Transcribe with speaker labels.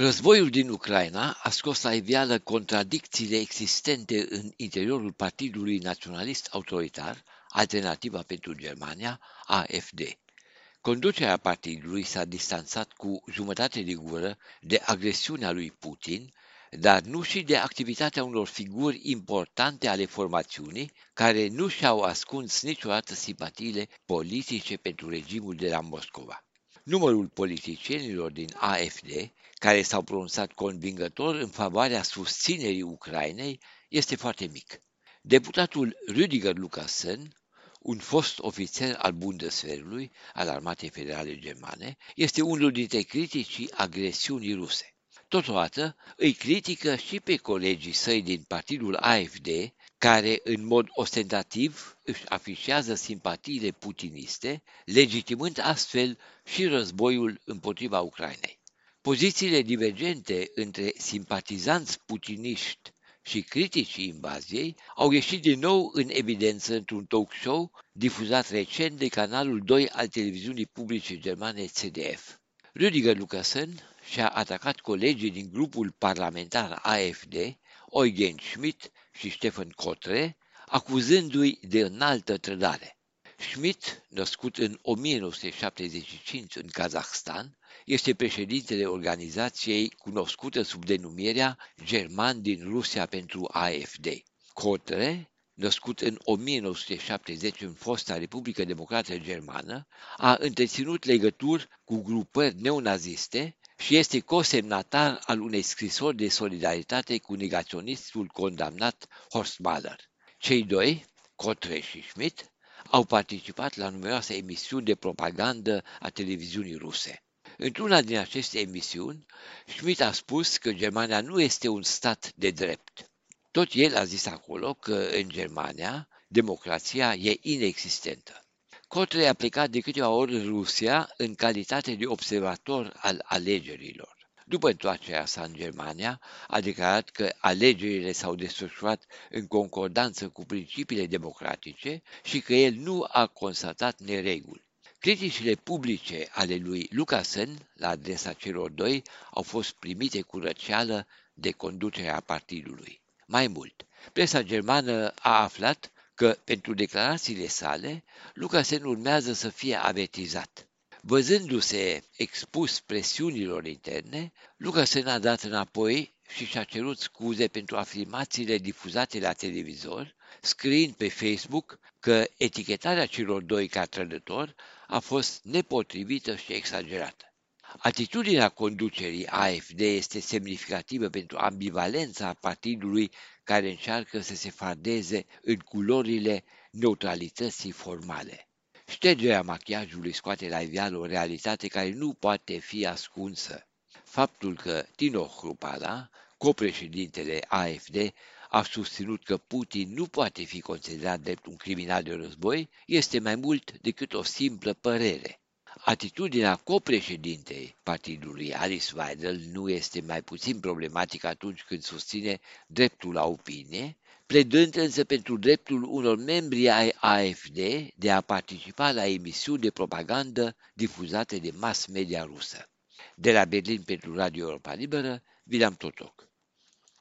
Speaker 1: Războiul din Ucraina a scos la iveală contradicțiile existente în interiorul Partidului Naționalist Autoritar, Alternativa pentru Germania, AFD. Conducerea partidului s-a distanțat cu jumătate de gură de agresiunea lui Putin, dar nu și de activitatea unor figuri importante ale formațiunii, care nu și-au ascuns niciodată simpatiile politice pentru regimul de la Moscova. Numărul politicienilor din AFD care s-au pronunțat convingător în favoarea susținerii Ucrainei este foarte mic. Deputatul Rüdiger Lukasen, un fost ofițer al Bundeswehrului, al Armatei Federale Germane, este unul dintre criticii agresiunii ruse. Totodată îi critică și pe colegii săi din partidul AFD, care în mod ostentativ își afișează simpatiile putiniste, legitimând astfel și războiul împotriva Ucrainei. Pozițiile divergente între simpatizanți putiniști și criticii invaziei au ieșit din nou în evidență într-un talk show difuzat recent de canalul 2 al televiziunii publice germane CDF. Rüdiger Lukasen și-a atacat colegii din grupul parlamentar AFD, Eugen Schmidt și Stefan Kotre, acuzându-i de înaltă trădare. Schmidt, născut în 1975 în Kazahstan, este președintele organizației cunoscută sub denumirea German din Rusia pentru AFD. Cotre, născut în 1970 în fosta Republică Democrată Germană, a întreținut legături cu grupări neonaziste și este cosemnatar al unei scrisori de solidaritate cu negaționistul condamnat Horst Mahler. Cei doi, Cotreș și Schmidt, au participat la numeroase emisiuni de propagandă a televiziunii ruse. Într-una din aceste emisiuni, Schmidt a spus că Germania nu este un stat de drept. Tot el a zis acolo că în Germania democrația e inexistentă. Cotre a plecat de câteva ori în Rusia în calitate de observator al alegerilor. După întoarcerea sa în Germania, a declarat că alegerile s-au desfășurat în concordanță cu principiile democratice și că el nu a constatat nereguli. Criticile publice ale lui Lucasen la adresa celor doi au fost primite cu răceală de conducerea partidului. Mai mult, presa germană a aflat că pentru declarațiile sale, Lucasen urmează să fie avertizat. Văzându-se expus presiunilor interne, Lucasen a dat înapoi și și-a cerut scuze pentru afirmațiile difuzate la televizor, scriind pe Facebook că etichetarea celor doi ca trădători a fost nepotrivită și exagerată. Atitudinea conducerii AFD este semnificativă pentru ambivalența partidului care încearcă să se fardeze în culorile neutralității formale. Ștergerea machiajului scoate la iveală o realitate care nu poate fi ascunsă. Faptul că Tino Hrupala, copreședintele AFD, a susținut că Putin nu poate fi considerat drept un criminal de război este mai mult decât o simplă părere. Atitudinea copreședintei partidului Alice Weidel nu este mai puțin problematică atunci când susține dreptul la opinie, pledând însă pentru dreptul unor membri ai AFD de a participa la emisiuni de propagandă difuzate de mass media rusă. De la Berlin pentru Radio Europa Liberă, Vilam Totoc.